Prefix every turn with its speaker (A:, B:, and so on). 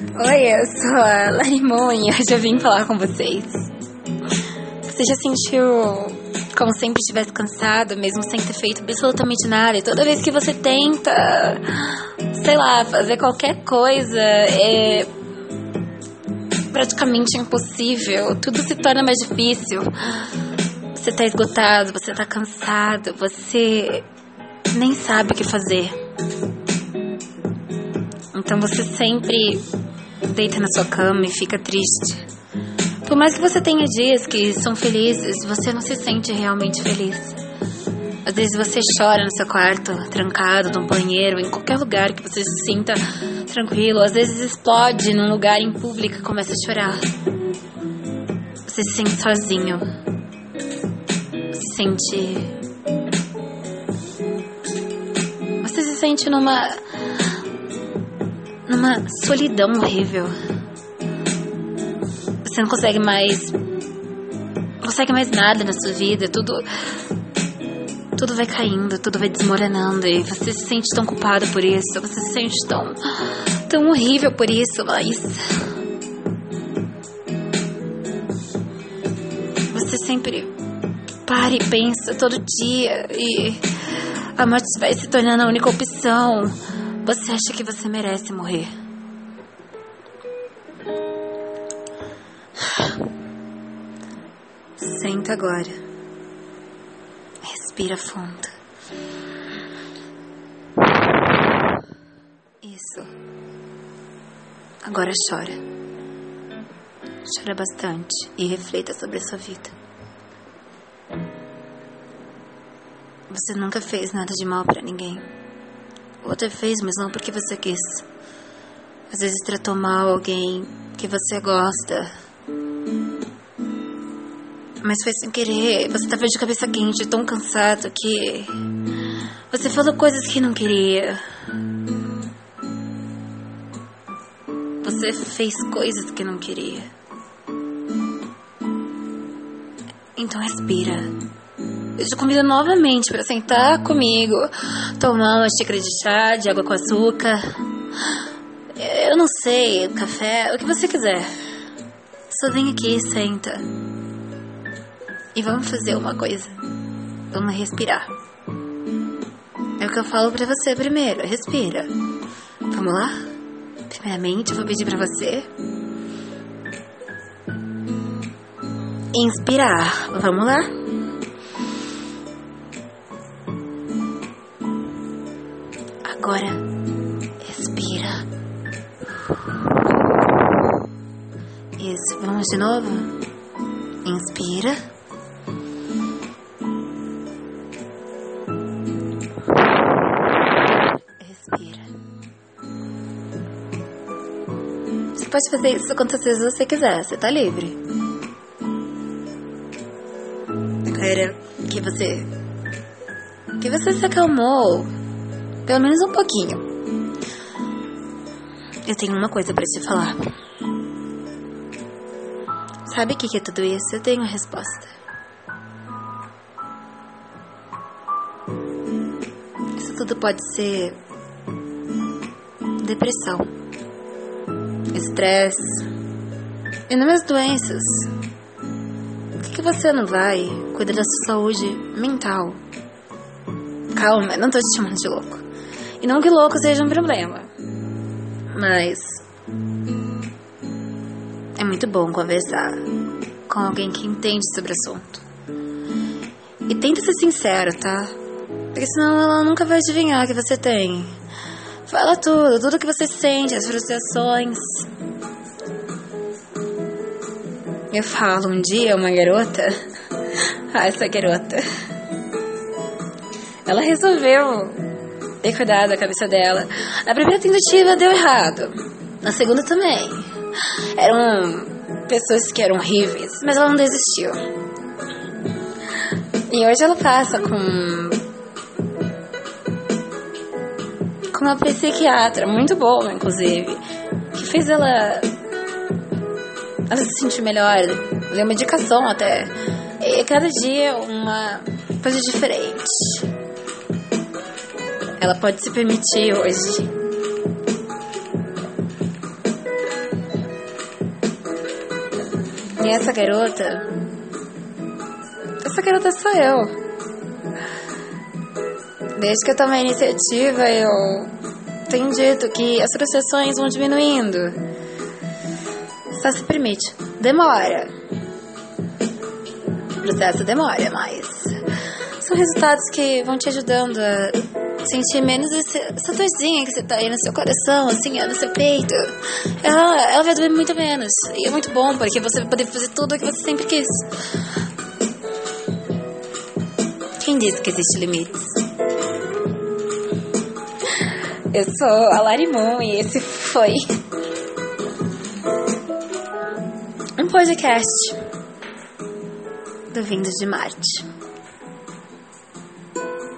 A: Oi, eu sou a Larimon e hoje eu vim falar com vocês. Você já sentiu como sempre estivesse cansado, mesmo sem ter feito absolutamente nada? E toda vez que você tenta, sei lá, fazer qualquer coisa, é praticamente impossível. Tudo se torna mais difícil. Você tá esgotado, você tá cansado, você nem sabe o que fazer. Então você sempre deita na sua cama e fica triste. Por mais que você tenha dias que são felizes, você não se sente realmente feliz. Às vezes você chora no seu quarto, trancado, no banheiro, em qualquer lugar que você se sinta tranquilo. Às vezes explode num lugar em público e começa a chorar. Você se sente sozinho. Se sente. Você se sente numa. Numa solidão horrível. Você não consegue mais. Não consegue mais nada na sua vida. Tudo tudo vai caindo, tudo vai desmoronando e você se sente tão culpado por isso, você se sente tão tão horrível por isso, mas você sempre para e pensa todo dia e a morte vai se tornando a única opção. Você acha que você merece morrer. Senta agora. Respira fundo. Isso. Agora chora. Chora bastante e reflita sobre a sua vida. Você nunca fez nada de mal para ninguém. Ou até fez, mas não porque você quis. Às vezes tratou mal alguém que você gosta, mas foi sem querer. Você estava de cabeça quente, tão cansado que. Você falou coisas que não queria. Você fez coisas que não queria. Então respira. Eu te convido novamente para sentar comigo, tomar uma xícara de chá, de água com açúcar. Eu não sei, café, o que você quiser. Só vem aqui e senta. E vamos fazer uma coisa. Vamos respirar. É o que eu falo pra você primeiro. Respira. Vamos lá? Primeiramente, eu vou pedir pra você. Inspirar. Vamos lá? Agora, expira. Isso, vamos de novo? Inspira. Respira. Você pode fazer isso quantas vezes você quiser, você tá livre. Era que você. que você se acalmou. Pelo menos um pouquinho. Eu tenho uma coisa para te falar. Sabe o que, é tudo isso? Eu tenho a resposta. Isso tudo pode ser depressão, estresse, inúmeras doenças. Por que você não vai cuidar da sua saúde mental? Calma, não tô te chamando de louco. E não que louco seja um problema. Mas é muito bom conversar com alguém que entende sobre o assunto. E tenta ser sincero, tá? Porque senão ela nunca vai adivinhar o que você tem. Fala tudo, tudo que você sente, as frustrações. Eu falo um dia uma garota. ah, essa garota. Ela resolveu ter cuidado da cabeça dela. Na primeira tentativa deu errado. Na segunda também. Eram pessoas que eram horríveis, mas ela não desistiu. E hoje ela passa com. com uma psiquiatra muito boa, inclusive, que fez ela. ela se sentir melhor, deu medicação até. E cada dia uma coisa diferente. Ela pode se permitir hoje. E essa garota. Essa garota sou eu. Desde que eu tomei a iniciativa, eu tenho dito que as frustrações vão diminuindo. Só se permite. Demora. O processo demora, mas são resultados que vão te ajudando a sentir menos essa dorzinha que você tá aí no seu coração, assim, no seu peito. Ela, ela vai doer muito menos. E é muito bom, porque você vai poder fazer tudo o que você sempre quis. Quem disse que existe limites? Eu sou a Larimon e esse foi um podcast do Vindos de Marte.